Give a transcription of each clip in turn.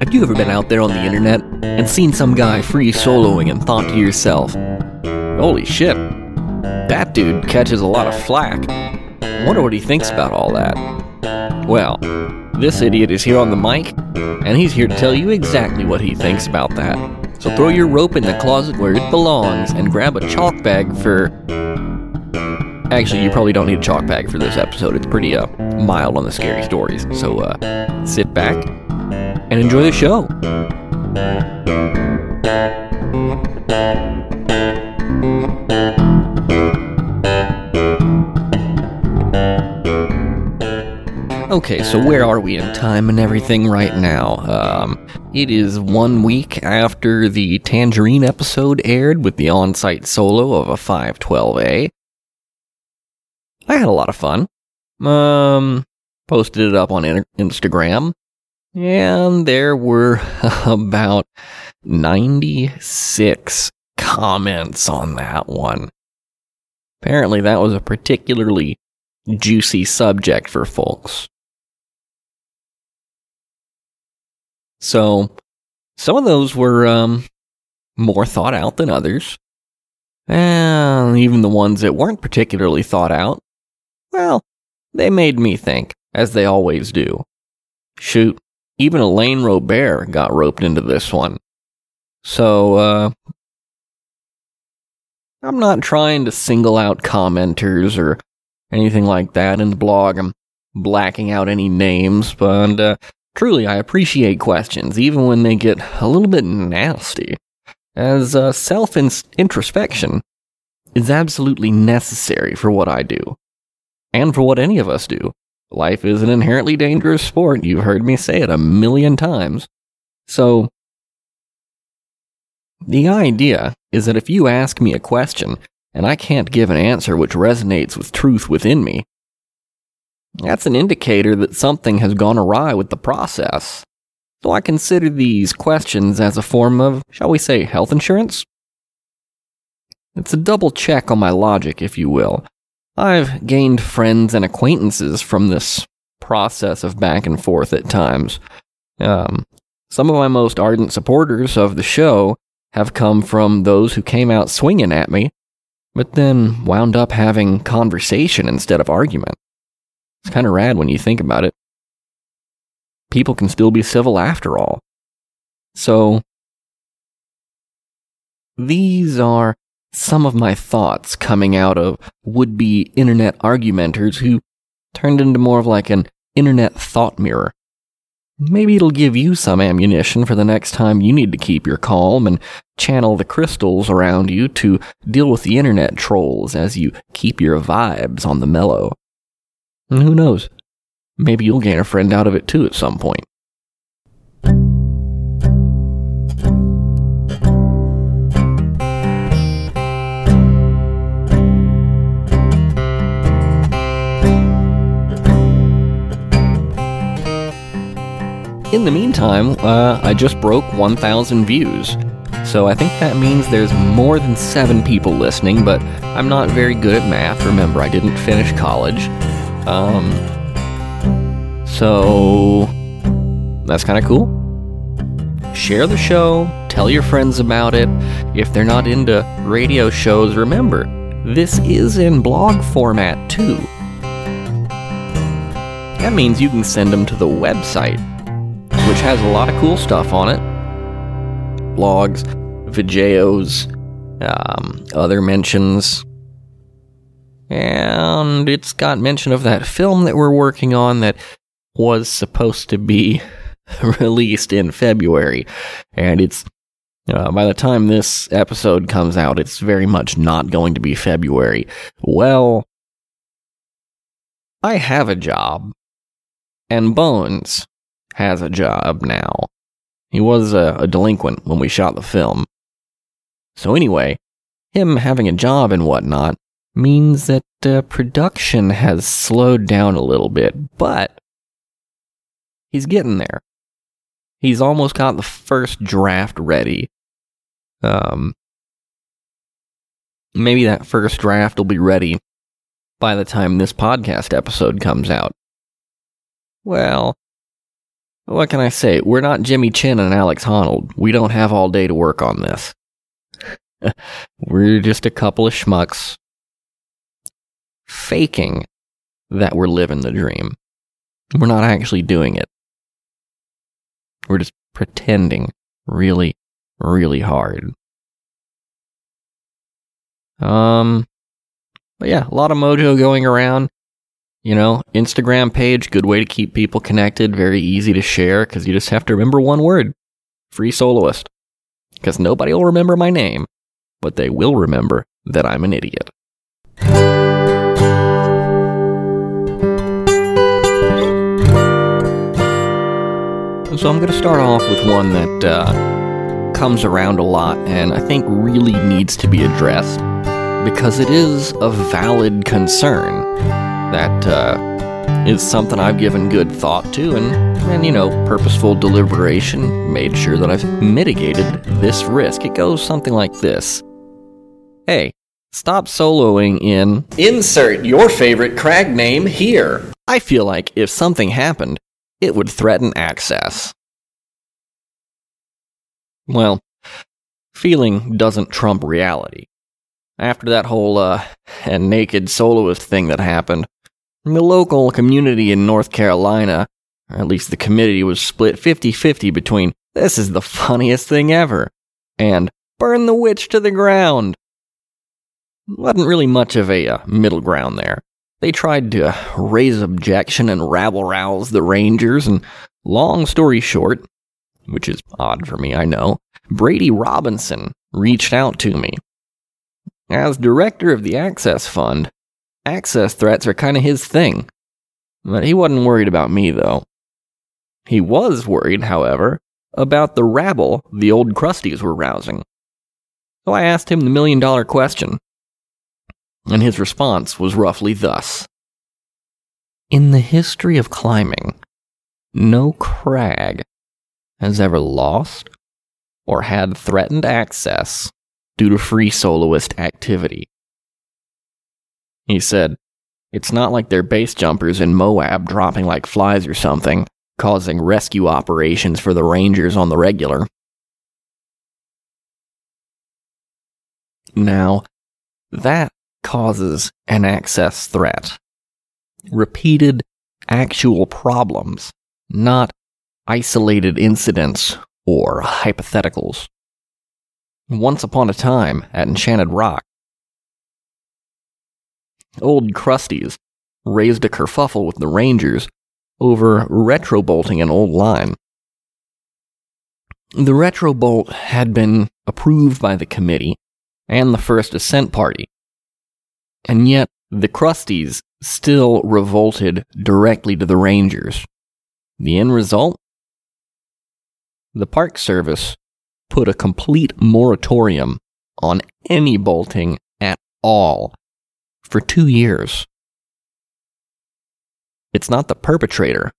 Have you ever been out there on the internet and seen some guy free soloing and thought to yourself, holy shit, that dude catches a lot of flack. Wonder what he thinks about all that. Well, this idiot is here on the mic, and he's here to tell you exactly what he thinks about that. So throw your rope in the closet where it belongs and grab a chalk bag for. Actually, you probably don't need a chalk bag for this episode. It's pretty uh, mild on the scary stories. So uh, sit back and enjoy the show. Okay, so where are we in time and everything right now? Um, it is one week after the Tangerine episode aired with the on site solo of a 512A. I had a lot of fun. Um, posted it up on in- Instagram, and there were about 96 comments on that one. Apparently, that was a particularly juicy subject for folks. So, some of those were um, more thought out than others. And even the ones that weren't particularly thought out, well, they made me think, as they always do. Shoot, even Alain Robert got roped into this one. So, uh, I'm not trying to single out commenters or anything like that in the blog. I'm blacking out any names, but uh, truly, I appreciate questions, even when they get a little bit nasty, as uh, self introspection is absolutely necessary for what I do, and for what any of us do. Life is an inherently dangerous sport. You've heard me say it a million times. So, the idea is that if you ask me a question and I can't give an answer which resonates with truth within me, that's an indicator that something has gone awry with the process. So I consider these questions as a form of, shall we say, health insurance? It's a double check on my logic, if you will. I've gained friends and acquaintances from this process of back and forth at times. Um, some of my most ardent supporters of the show have come from those who came out swinging at me, but then wound up having conversation instead of argument. It's kind of rad when you think about it. People can still be civil after all. So, these are some of my thoughts coming out of would be internet argumenters who turned into more of like an internet thought mirror. Maybe it'll give you some ammunition for the next time you need to keep your calm and channel the crystals around you to deal with the internet trolls as you keep your vibes on the mellow. And who knows? Maybe you'll gain a friend out of it too at some point. In the meantime, uh, I just broke 1,000 views. So I think that means there's more than seven people listening, but I'm not very good at math. Remember, I didn't finish college. Um, so that's kind of cool. Share the show, tell your friends about it. If they're not into radio shows, remember, this is in blog format too. That means you can send them to the website, which has a lot of cool stuff on it blogs, videos, um, other mentions. And it's got mention of that film that we're working on that was supposed to be released in February. And it's, uh, by the time this episode comes out, it's very much not going to be February. Well, I have a job. And Bones has a job now. He was a, a delinquent when we shot the film. So, anyway, him having a job and whatnot means that uh, production has slowed down a little bit, but he's getting there. He's almost got the first draft ready. Um, maybe that first draft will be ready by the time this podcast episode comes out. Well, what can I say? We're not Jimmy Chin and Alex Honnold. We don't have all day to work on this. we're just a couple of schmucks faking that we're living the dream. We're not actually doing it. We're just pretending really, really hard. Um, but yeah, a lot of mojo going around. You know, Instagram page, good way to keep people connected, very easy to share because you just have to remember one word free soloist. Because nobody will remember my name, but they will remember that I'm an idiot. So I'm going to start off with one that uh, comes around a lot and I think really needs to be addressed because it is a valid concern that uh, is something I've given good thought to and, and, you know, purposeful deliberation made sure that I've mitigated this risk. It goes something like this Hey, stop soloing in Insert your favorite crag name here. I feel like if something happened, it would threaten access. Well, feeling doesn't trump reality. After that whole, uh, and naked soloist thing that happened, the local community in North Carolina, or at least the committee, was split 50 50 between this is the funniest thing ever and burn the witch to the ground. Wasn't really much of a uh, middle ground there. They tried to uh, raise objection and rabble rouse the Rangers, and long story short, which is odd for me, I know, Brady Robinson reached out to me. As director of the Access Fund, access threats are kind of his thing. But he wasn't worried about me, though. He was worried, however, about the rabble the old crusties were rousing. So I asked him the million dollar question and his response was roughly thus In the history of climbing, no crag has ever lost or had threatened access due to free soloist activity. He said, It's not like they're base jumpers in Moab dropping like flies or something, causing rescue operations for the Rangers on the regular. Now, that causes an access threat. Repeated actual problems, not isolated incidents or hypotheticals. Once upon a time at Enchanted Rock, old Crusties raised a kerfuffle with the Rangers over retrobolting an old line. The retrobolt had been approved by the committee and the First Ascent Party, and yet, the Crusties still revolted directly to the Rangers. The end result? The Park Service put a complete moratorium on any bolting at all for two years. It's not the perpetrator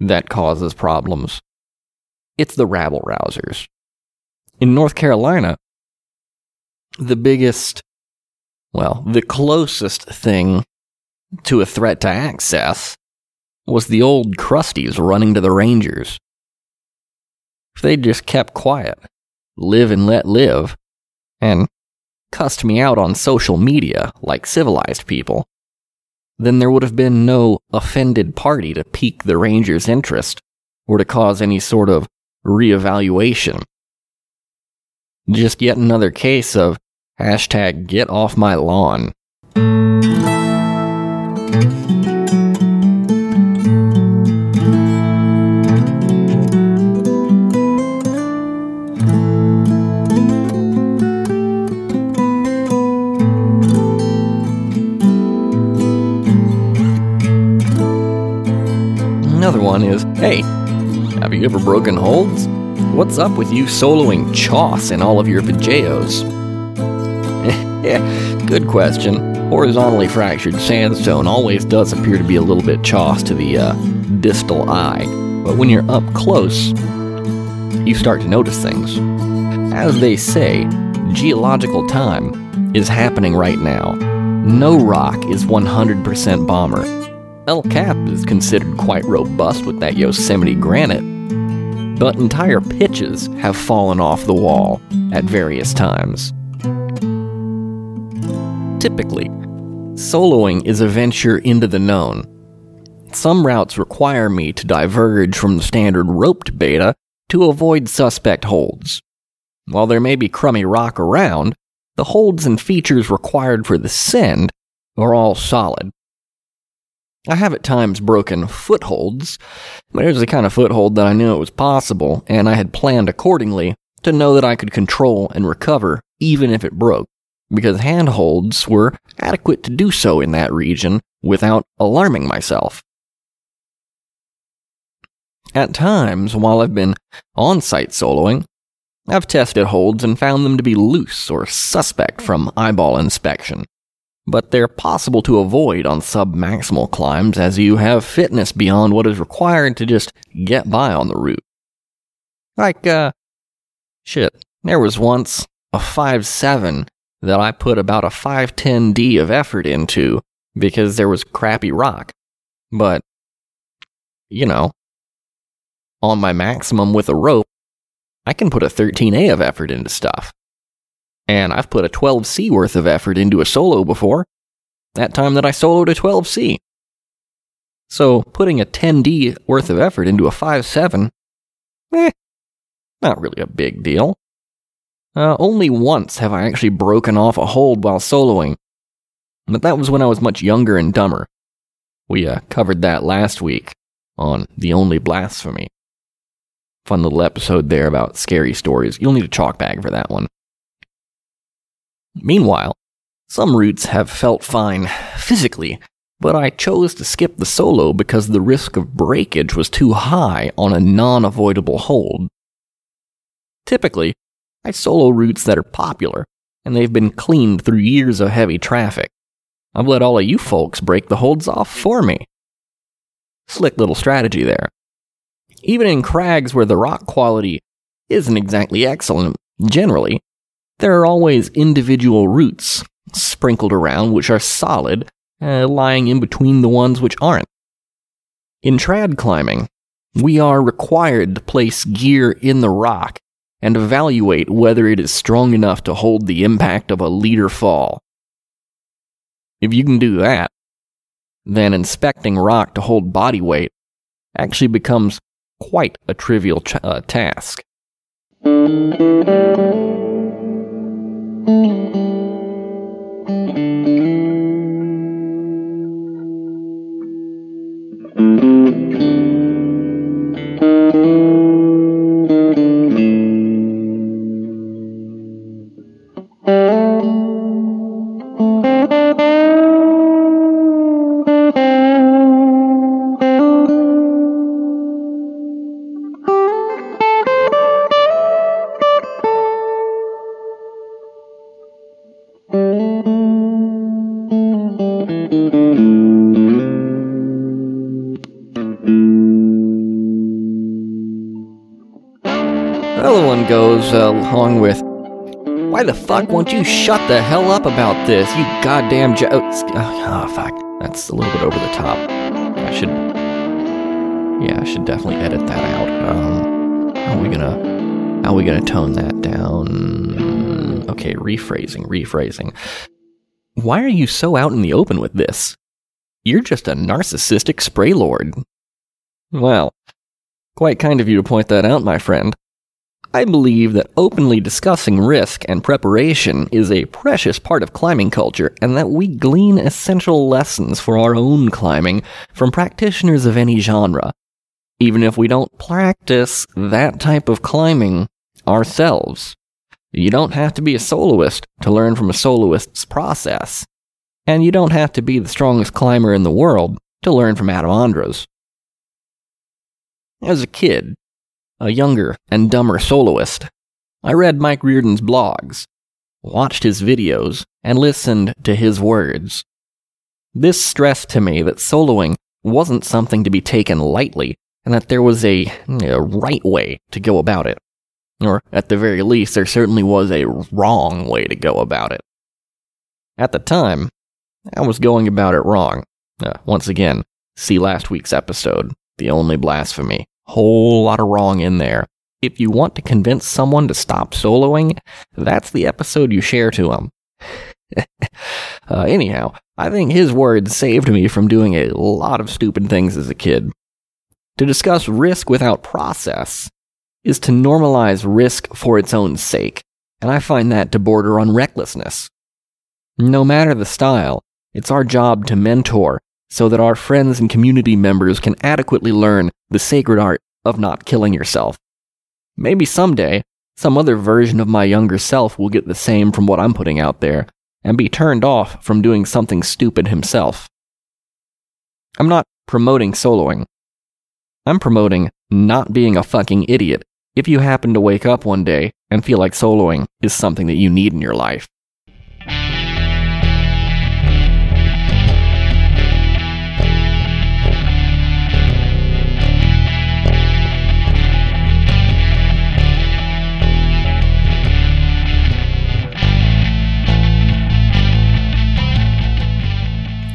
that causes problems, it's the rabble rousers. In North Carolina, the biggest well, the closest thing to a threat to access was the old Crusties running to the Rangers. If they'd just kept quiet, live and let live, and cussed me out on social media like civilized people, then there would have been no offended party to pique the Rangers' interest or to cause any sort of reevaluation. Just yet another case of Hashtag get off my lawn. Another one is, hey, have you ever broken holds? What's up with you soloing Choss in all of your vajeos? Good question. Horizontally fractured sandstone always does appear to be a little bit choss to the uh, distal eye, but when you're up close, you start to notice things. As they say, geological time is happening right now. No rock is 100% bomber. El Cap is considered quite robust with that Yosemite granite, but entire pitches have fallen off the wall at various times. Typically, soloing is a venture into the known. Some routes require me to diverge from the standard roped beta to avoid suspect holds. While there may be crummy rock around, the holds and features required for the send are all solid. I have at times broken footholds, but it was the kind of foothold that I knew it was possible, and I had planned accordingly to know that I could control and recover even if it broke, because handholds were adequate to do so in that region without alarming myself. At times, while I've been on site soloing, I've tested holds and found them to be loose or suspect from eyeball inspection. But they're possible to avoid on sub-maximal climbs as you have fitness beyond what is required to just get by on the route. Like, uh, shit, there was once a 5-7 that I put about a 510D of effort into because there was crappy rock. But, you know, on my maximum with a rope, I can put a 13A of effort into stuff. And I've put a 12C worth of effort into a solo before. That time that I soloed a 12C. So putting a 10D worth of effort into a 5.7, eh, not really a big deal. Uh, only once have I actually broken off a hold while soloing, but that was when I was much younger and dumber. We uh, covered that last week on The Only Blasphemy fun little episode there about scary stories. You'll need a chalk bag for that one. Meanwhile, some routes have felt fine physically, but I chose to skip the solo because the risk of breakage was too high on a non avoidable hold. Typically, I solo routes that are popular, and they've been cleaned through years of heavy traffic. I've let all of you folks break the holds off for me. Slick little strategy there. Even in crags where the rock quality isn't exactly excellent, generally, there are always individual routes sprinkled around which are solid, uh, lying in between the ones which aren't. In trad climbing, we are required to place gear in the rock and evaluate whether it is strong enough to hold the impact of a leader fall. If you can do that, then inspecting rock to hold body weight actually becomes quite a trivial ch- uh, task. Goes uh, along with, Why the fuck won't you shut the hell up about this, you goddamn jo- oh, oh, fuck. That's a little bit over the top. I should. Yeah, I should definitely edit that out. Um, how are we gonna. How are we gonna tone that down? Okay, rephrasing, rephrasing. Why are you so out in the open with this? You're just a narcissistic spray lord. Well, quite kind of you to point that out, my friend. I believe that openly discussing risk and preparation is a precious part of climbing culture, and that we glean essential lessons for our own climbing from practitioners of any genre, even if we don't practice that type of climbing ourselves. You don't have to be a soloist to learn from a soloist's process, and you don't have to be the strongest climber in the world to learn from Adam Ondra's. As a kid, a younger and dumber soloist. I read Mike Reardon's blogs, watched his videos, and listened to his words. This stressed to me that soloing wasn't something to be taken lightly, and that there was a, a right way to go about it. Or, at the very least, there certainly was a wrong way to go about it. At the time, I was going about it wrong. Uh, once again, see last week's episode, The Only Blasphemy. Whole lot of wrong in there. If you want to convince someone to stop soloing, that's the episode you share to them. uh, anyhow, I think his words saved me from doing a lot of stupid things as a kid. To discuss risk without process is to normalize risk for its own sake, and I find that to border on recklessness. No matter the style, it's our job to mentor so that our friends and community members can adequately learn the sacred art of not killing yourself. Maybe someday, some other version of my younger self will get the same from what I'm putting out there and be turned off from doing something stupid himself. I'm not promoting soloing. I'm promoting not being a fucking idiot if you happen to wake up one day and feel like soloing is something that you need in your life.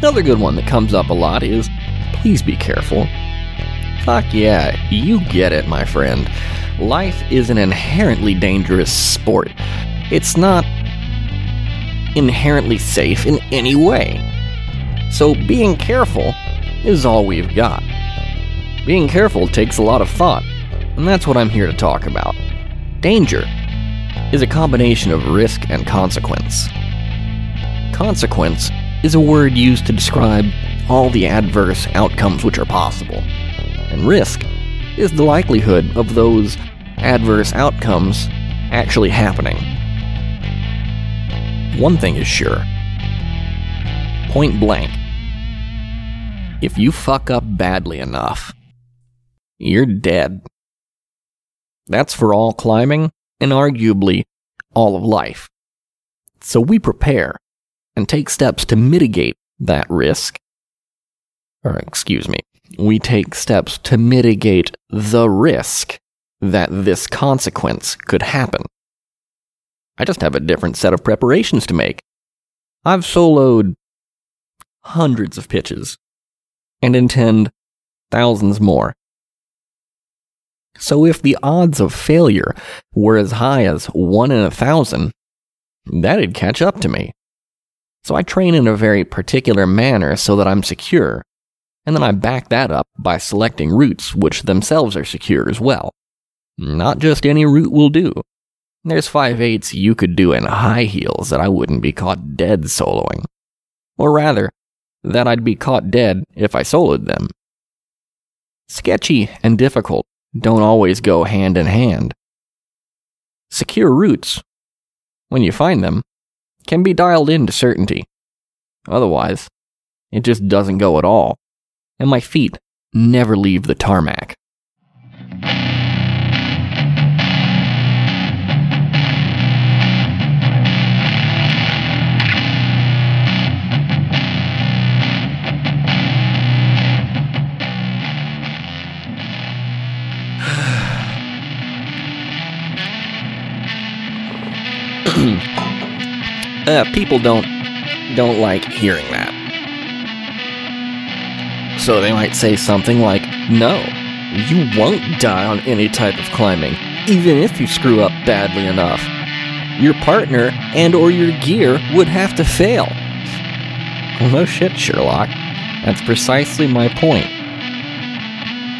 Another good one that comes up a lot is please be careful. Fuck yeah, you get it, my friend. Life is an inherently dangerous sport. It's not inherently safe in any way. So being careful is all we've got. Being careful takes a lot of thought, and that's what I'm here to talk about. Danger is a combination of risk and consequence. Consequence is a word used to describe all the adverse outcomes which are possible. And risk is the likelihood of those adverse outcomes actually happening. One thing is sure point blank. If you fuck up badly enough, you're dead. That's for all climbing and arguably all of life. So we prepare and take steps to mitigate that risk. Or, excuse me, we take steps to mitigate the risk that this consequence could happen. I just have a different set of preparations to make. I've soloed hundreds of pitches and intend thousands more. So if the odds of failure were as high as one in a thousand, that'd catch up to me. So I train in a very particular manner so that I'm secure, and then I back that up by selecting routes which themselves are secure as well. Not just any route will do. There's 5 eighths you could do in high heels that I wouldn't be caught dead soloing. Or rather, that I'd be caught dead if I soloed them. Sketchy and difficult don't always go hand in hand. Secure routes, when you find them, can be dialed in to certainty. Otherwise, it just doesn't go at all, and my feet never leave the tarmac. Uh, people don't don't like hearing that. So they might say something like, "No, you won't die on any type of climbing, even if you screw up badly enough. Your partner and or your gear would have to fail." Well, no shit, Sherlock. That's precisely my point.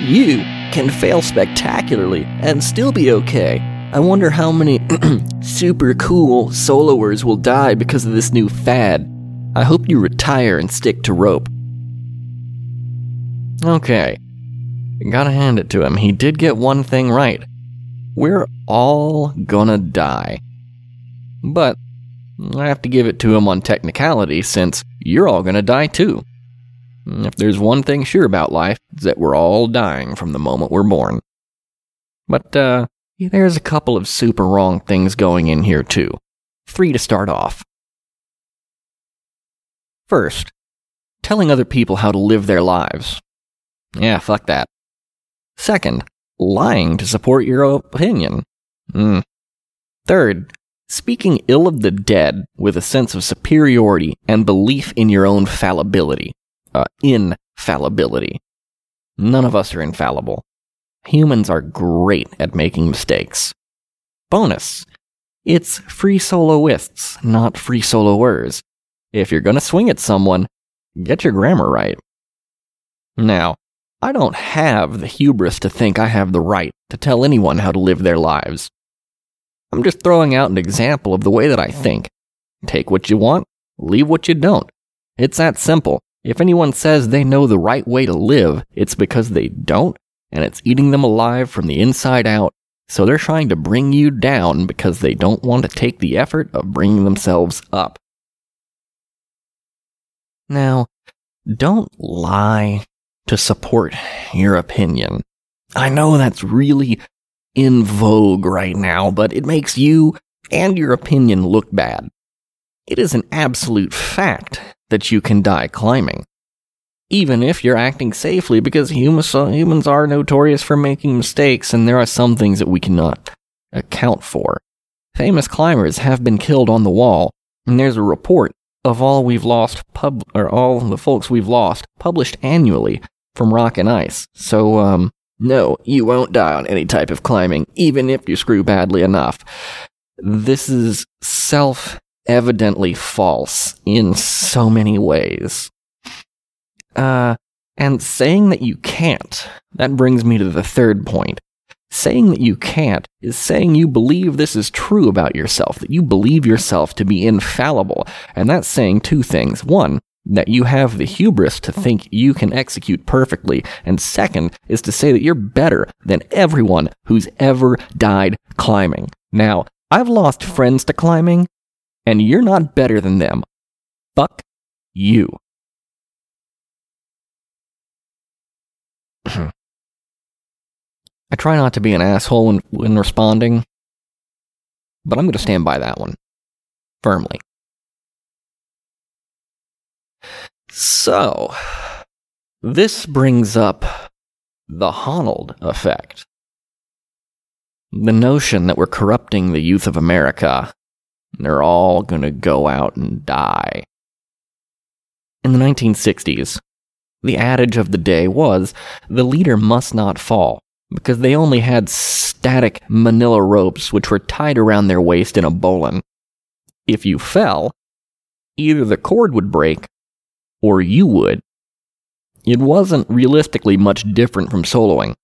You can fail spectacularly and still be okay I wonder how many super cool soloers will die because of this new fad. I hope you retire and stick to rope. Okay. Gotta hand it to him. He did get one thing right. We're all gonna die. But I have to give it to him on technicality since you're all gonna die too. If there's one thing sure about life, it's that we're all dying from the moment we're born. But, uh, there's a couple of super wrong things going in here, too. Three to start off. First, telling other people how to live their lives. Yeah, fuck that. Second, lying to support your opinion. Mm. Third, speaking ill of the dead with a sense of superiority and belief in your own fallibility. Uh, infallibility. None of us are infallible. Humans are great at making mistakes. Bonus. It's free soloists, not free soloers. If you're gonna swing at someone, get your grammar right. Now, I don't have the hubris to think I have the right to tell anyone how to live their lives. I'm just throwing out an example of the way that I think. Take what you want, leave what you don't. It's that simple. If anyone says they know the right way to live, it's because they don't, and it's eating them alive from the inside out. So they're trying to bring you down because they don't want to take the effort of bringing themselves up. Now, don't lie to support your opinion. I know that's really in vogue right now, but it makes you and your opinion look bad. It is an absolute fact that you can die climbing. Even if you're acting safely, because humans, humans are notorious for making mistakes, and there are some things that we cannot account for. Famous climbers have been killed on the wall, and there's a report of all we've lost, pub, or all the folks we've lost, published annually from Rock and Ice. So, um, no, you won't die on any type of climbing, even if you screw badly enough. This is self evidently false in so many ways. Uh, and saying that you can't, that brings me to the third point. Saying that you can't is saying you believe this is true about yourself, that you believe yourself to be infallible. And that's saying two things. One, that you have the hubris to think you can execute perfectly. And second is to say that you're better than everyone who's ever died climbing. Now, I've lost friends to climbing, and you're not better than them. Fuck you. I try not to be an asshole when, when responding, but I'm going to stand by that one firmly. So, this brings up the Honnold effect. The notion that we're corrupting the youth of America. They're all gonna go out and die. In the 1960s, the adage of the day was the leader must not fall, because they only had static manila ropes which were tied around their waist in a bowline. If you fell, either the cord would break or you would. It wasn't realistically much different from soloing.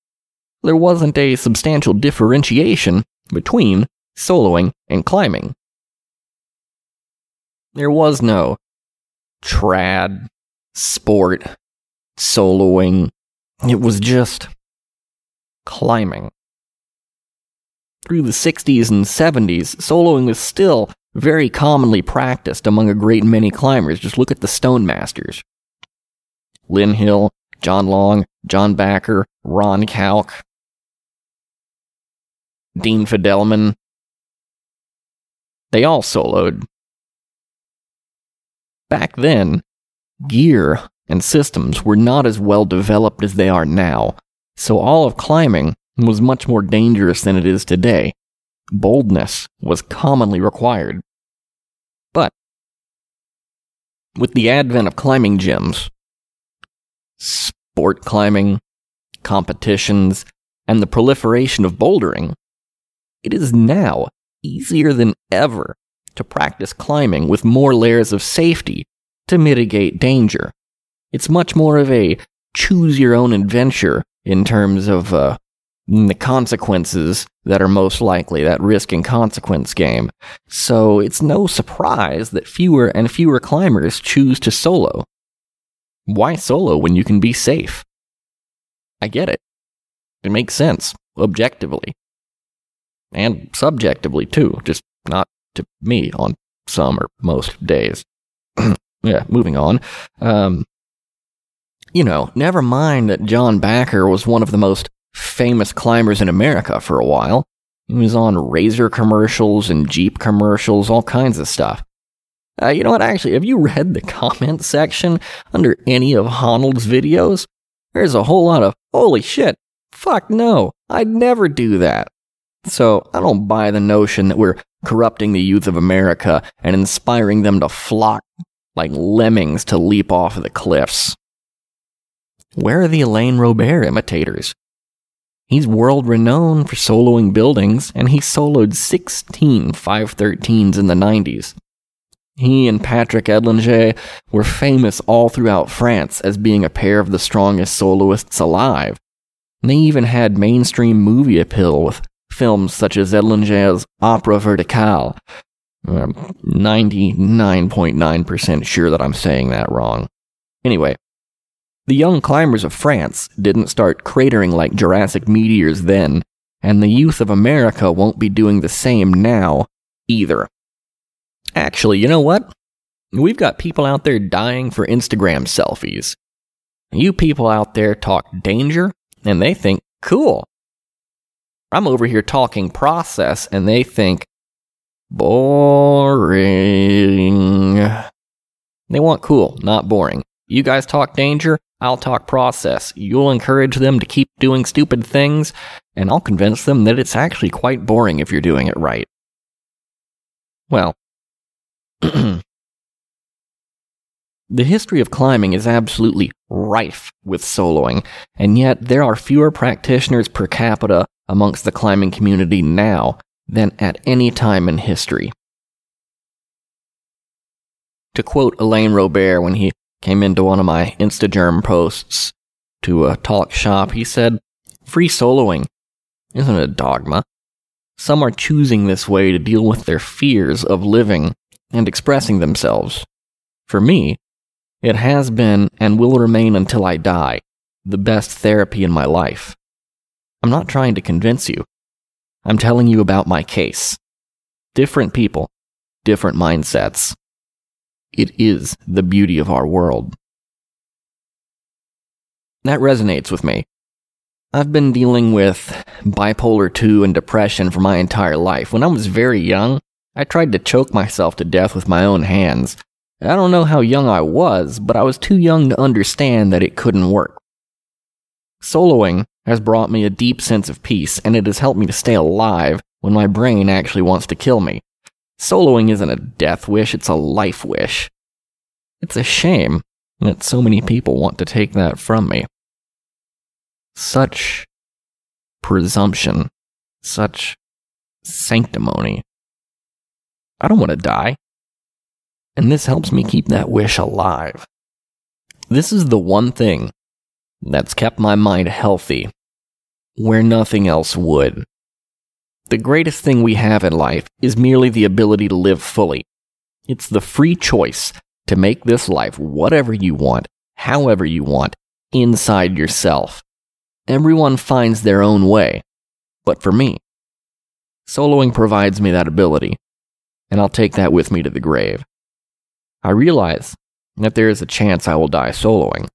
There wasn't a substantial differentiation between soloing and climbing. There was no trad, sport, soloing. It was just climbing. Through the 60s and 70s, soloing was still very commonly practiced among a great many climbers. Just look at the Stone Masters. Lynn Hill, John Long, John Bachar, Ron Kauk, Dean Fidelman. They all soloed. Back then, gear and systems were not as well developed as they are now, so all of climbing was much more dangerous than it is today. Boldness was commonly required. But with the advent of climbing gyms, sport climbing, competitions, and the proliferation of bouldering, it is now easier than ever to practice climbing with more layers of safety to mitigate danger. It's much more of a choose your own adventure in terms of uh, the consequences that are most likely, that risk and consequence game. So it's no surprise that fewer and fewer climbers choose to solo. Why solo when you can be safe? I get it. It makes sense, objectively. And subjectively, too, just not to me on some or most days. yeah, moving on. Um, you know, never mind that John Bachar was one of the most famous climbers in America for a while. He was on Razor commercials and Jeep commercials, all kinds of stuff. Uh, you know what, actually, have you read the comment section under any of Honnold's videos? There's a whole lot of, holy shit, fuck no, I'd never do that. So I don't buy the notion that we're corrupting the youth of America and inspiring them to flock like lemmings to leap off of the cliffs. Where are the Alain Robert imitators? He's world renowned for soloing buildings, and he soloed 16 513s in the 90s. He and Patrick Edlinger were famous all throughout France as being a pair of the strongest soloists alive. And They even had mainstream movie appeal with films such as Edlinger's Opera Verticale. I'm 99.9% sure that I'm saying that wrong. Anyway, the young climbers of France didn't start cratering like Jurassic meteors then, and the youth of America won't be doing the same now either. Actually, you know what? We've got people out there dying for Instagram selfies. You people out there talk danger, and they think cool. I'm over here talking process, and they think boring. They want cool, not boring. You guys talk danger, I'll talk process. You'll encourage them to keep doing stupid things, and I'll convince them that it's actually quite boring if you're doing it right. Well, the history of climbing is absolutely rife with soloing, and yet there are fewer practitioners per capita amongst the climbing community now than at any time in history. To quote Alain Robert when he came into one of my Instagerm posts to a talk shop, he said, Free soloing isn't a dogma. Some are choosing this way to deal with their fears of living and expressing themselves. For me, it has been and will remain until I die the best therapy in my life. I'm not trying to convince you. I'm telling you about my case. Different people, different mindsets. It is the beauty of our world. That resonates with me. I've been dealing with bipolar 2 and depression for my entire life. When I was very young, I tried to choke myself to death with my own hands. I don't know how young I was, but I was too young to understand that it couldn't work. Soloing has brought me a deep sense of peace, and it has helped me to stay alive when my brain actually wants to kill me. Soloing isn't a death wish, it's a life wish. It's a shame that so many people want to take that from me. Such presumption, such sanctimony. I don't want to die. And this helps me keep that wish alive. This is the one thing that's kept my mind healthy where nothing else would. The greatest thing we have in life is merely the ability to live fully. It's the free choice to make this life whatever you want, however you want, inside yourself. Everyone finds their own way. But for me, soloing provides me that ability, and I'll take that with me to the grave. I realize that there is a chance I will die soloing.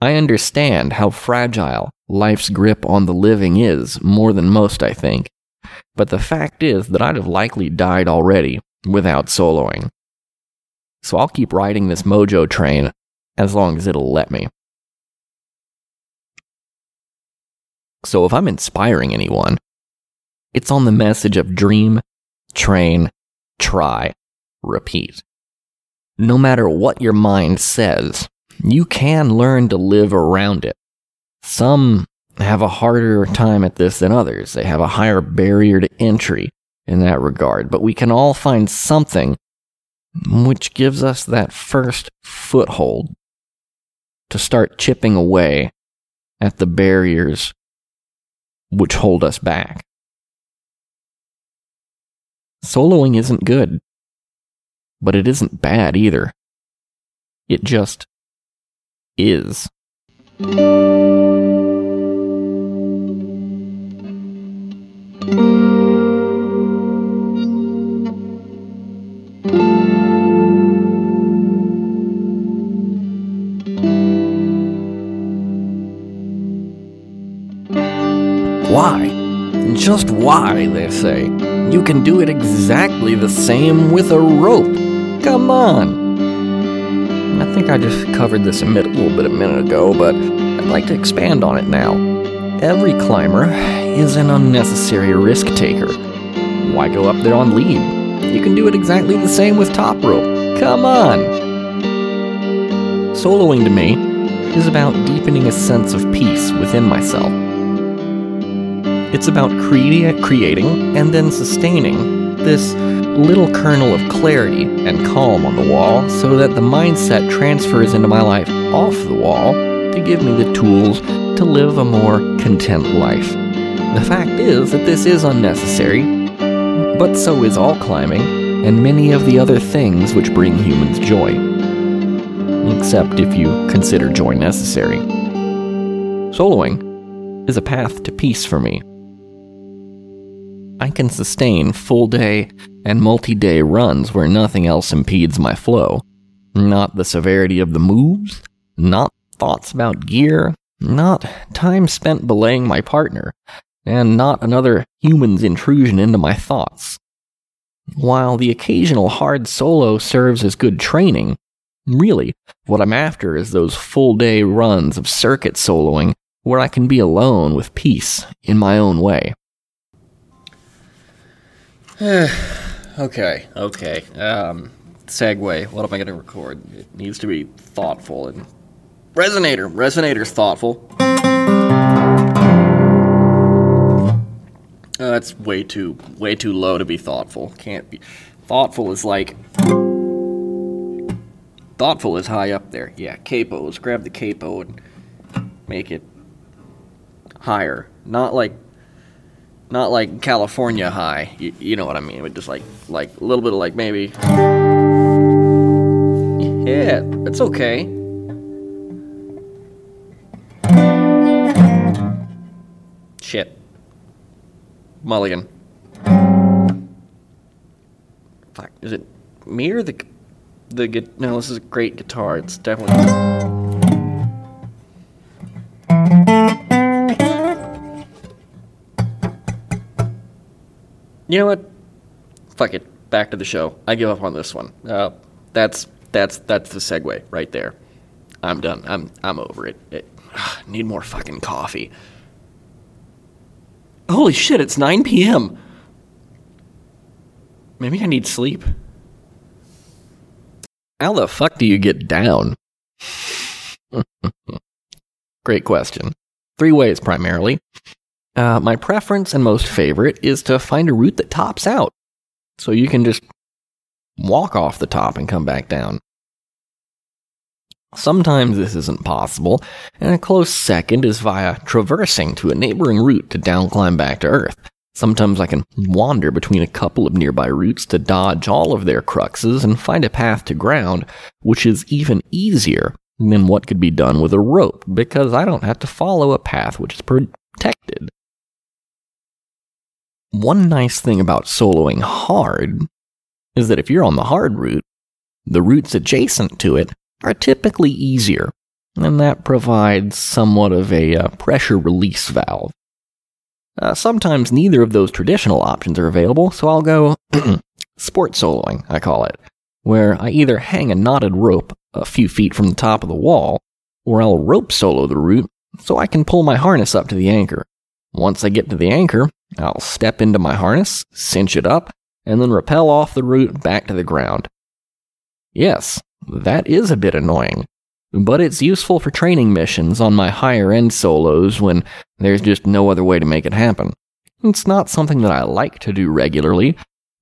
I understand how fragile life's grip on the living is more than most, I think. But the fact is that I'd have likely died already without soloing. So I'll keep riding this mojo train as long as it'll let me. So if I'm inspiring anyone, it's on the message of dream, train, try, repeat. No matter what your mind says, you can learn to live around it. Some have a harder time at this than others. They have a higher barrier to entry in that regard, but we can all find something which gives us that first foothold to start chipping away at the barriers which hold us back. Soloing isn't good, but it isn't bad either. It just is. Just why, they say. You can do it exactly the same with a rope. Come on. I think I just covered this a, little bit a minute ago, but I'd like to expand on it now. Every climber is an unnecessary risk taker. Why go up there on lead? You can do it exactly the same with top rope. Come on! Soloing to me is about deepening a sense of peace within myself. It's about cre- creating and then sustaining this little kernel of clarity and calm on the wall so that the mindset transfers into my life off the wall to give me the tools to live a more content life. The fact is that this is unnecessary, but so is all climbing and many of the other things which bring humans joy. Except if you consider joy necessary. Soloing is a path to peace for me. I can sustain full day and multi day runs where nothing else impedes my flow. Not the severity of the moves, not thoughts about gear, not time spent belaying my partner, and not another human's intrusion into my thoughts. While the occasional hard solo serves as good training, really, what I'm after is those full day runs of circuit soloing where I can be alone with peace in my own way. okay, okay. Um, segue. What am I going to record? It needs to be thoughtful and resonator. Resonator's thoughtful. Uh, that's way too way too low to be thoughtful. Can't be. Thoughtful is like. Thoughtful is high up there. Yeah, capos. Grab the capo and make it higher. Not like. Not like California high. You, you know what I mean? But just like like a little bit of like maybe. Yeah, it's okay. Shit. Mulligan. Fuck, is it me or the the no? This is a great guitar. It's definitely. You know what? Fuck it. Back to the show. I give up on this one. Uh, that's that's that's the segue right there. I'm done. I'm I'm over it. it need more fucking coffee. Holy shit, it's 9 p.m. Maybe I need sleep. How the fuck do you get down? Great question. Three ways primarily. Uh, my preference and most favorite is to find a route that tops out. So you can just walk off the top and come back down. Sometimes this isn't possible, and a close second is via traversing to a neighboring route to downclimb back to Earth. Sometimes I can wander between a couple of nearby routes to dodge all of their cruxes and find a path to ground, which is even easier than what could be done with a rope, because I don't have to follow a path which is protected. One nice thing about soloing hard is that if you're on the hard route, the routes adjacent to it are typically easier, and that provides somewhat of a uh, pressure release valve. Uh, sometimes neither of those traditional options are available, so I'll go sport soloing, I call it, where I either hang a knotted rope a few feet from the top of the wall, or I'll rope solo the route so I can pull my harness up to the anchor. Once I get to the anchor, I'll step into my harness, cinch it up, and then rappel off the route back to the ground. Yes, that is a bit annoying, but it's useful for training missions on my higher end solos when there's just no other way to make it happen. It's not something that I like to do regularly,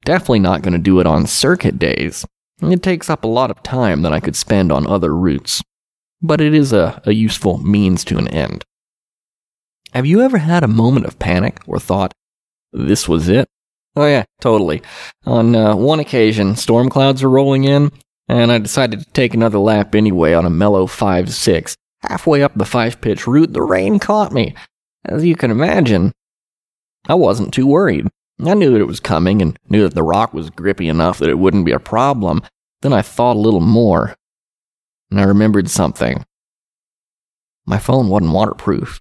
definitely not going to do it on circuit days. It takes up a lot of time that I could spend on other routes, but it is a, a useful means to an end. Have you ever had a moment of panic or thought, this was it? Oh, yeah, totally. On uh, one occasion, storm clouds were rolling in, and I decided to take another lap anyway on a mellow 5 6. Halfway up the five pitch route, the rain caught me. As you can imagine, I wasn't too worried. I knew that it was coming and knew that the rock was grippy enough that it wouldn't be a problem. Then I thought a little more. And I remembered something. My phone wasn't waterproof.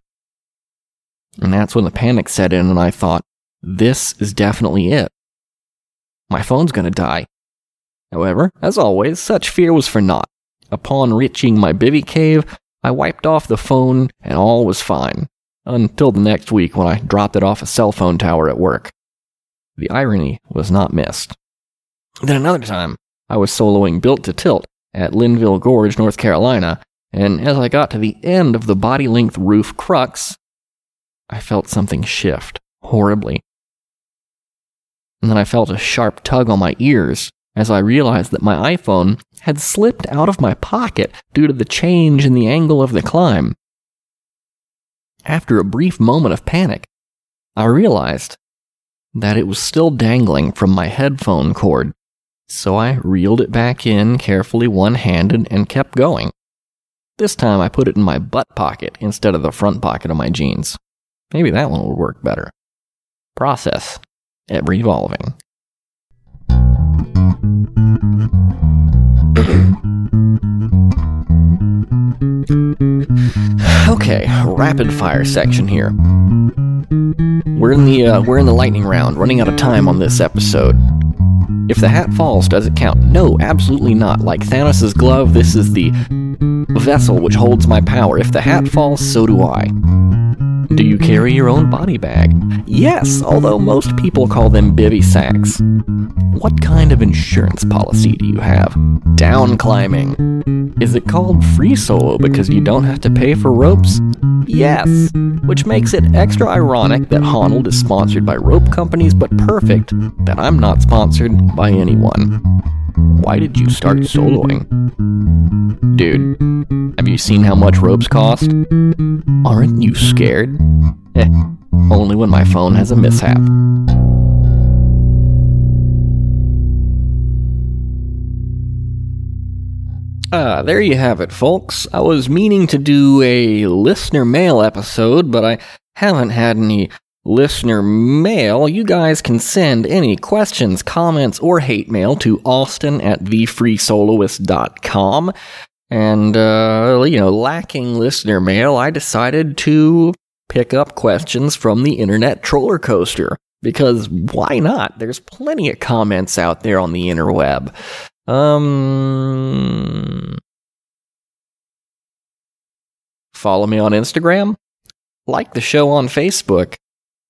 And that's when the panic set in, and I thought, this is definitely it. My phone's gonna die. However, as always, such fear was for naught. Upon reaching my bivy cave, I wiped off the phone and all was fine. Until the next week when I dropped it off a cell phone tower at work. The irony was not missed. Then another time, I was soloing Built to Tilt at Linville Gorge, North Carolina, and as I got to the end of the body length roof crux, I felt something shift horribly. And then I felt a sharp tug on my ears as I realized that my iPhone had slipped out of my pocket due to the change in the angle of the climb. After a brief moment of panic, I realized that it was still dangling from my headphone cord, so I reeled it back in carefully one handed and kept going. This time I put it in my butt pocket instead of the front pocket of my jeans. Maybe that one would work better. Process ever evolving. okay, rapid fire section here. We're in the uh, we're in the lightning round, running out of time on this episode. If the hat falls, does it count? No, absolutely not. Like Thanos' glove, this is the vessel which holds my power. If the hat falls, so do I. Do you carry your own body bag? Yes, although most people call them bivy sacks. What kind of insurance policy do you have? Down climbing. Is it called free solo because you don't have to pay for ropes? Yes, which makes it extra ironic that Honnold is sponsored by rope companies, but perfect that I'm not sponsored by anyone. Why did you start soloing? Dude, have you seen how much ropes cost? Aren't you scared? Eh, only when my phone has a mishap. Ah, there you have it, folks. I was meaning to do a listener mail episode, but I haven't had any listener mail, you guys can send any questions, comments, or hate mail to austin at thefreesoloist.com. And, uh, you know, lacking listener mail, I decided to pick up questions from the internet troller coaster. Because why not? There's plenty of comments out there on the interweb. Um, follow me on Instagram, like the show on Facebook,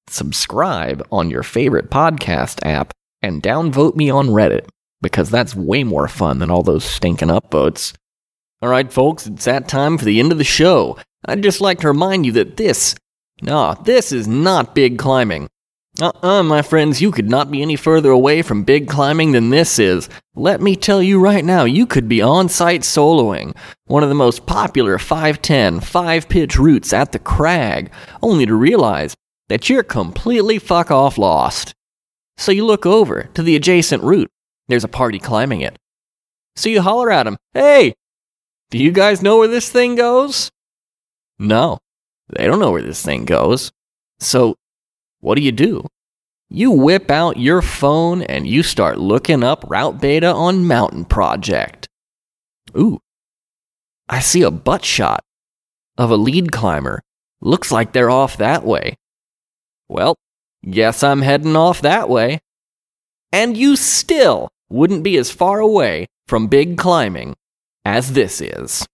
subscribe on your favorite podcast app, and downvote me on Reddit, because that's way more fun than all those stinking upvotes. Alright, folks, it's that time for the end of the show. I'd just like to remind you that this, nah, this is not big climbing. Uh uh-uh, uh, my friends, you could not be any further away from big climbing than this is. Let me tell you right now, you could be on site soloing, one of the most popular 510, 5 pitch routes at the crag, only to realize that you're completely fuck off lost. So you look over to the adjacent route. There's a party climbing it. So you holler at them, Hey, do you guys know where this thing goes? No, they don't know where this thing goes. So what do you do? You whip out your phone and you start looking up route beta on Mountain Project. Ooh, I see a butt shot of a lead climber. Looks like they're off that way. Well, guess I'm heading off that way. And you still wouldn't be as far away from big climbing as this is.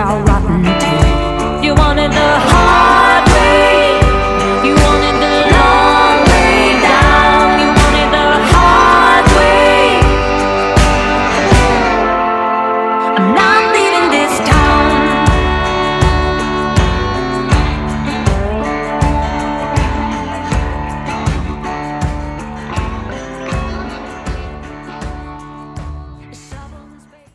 Black rotten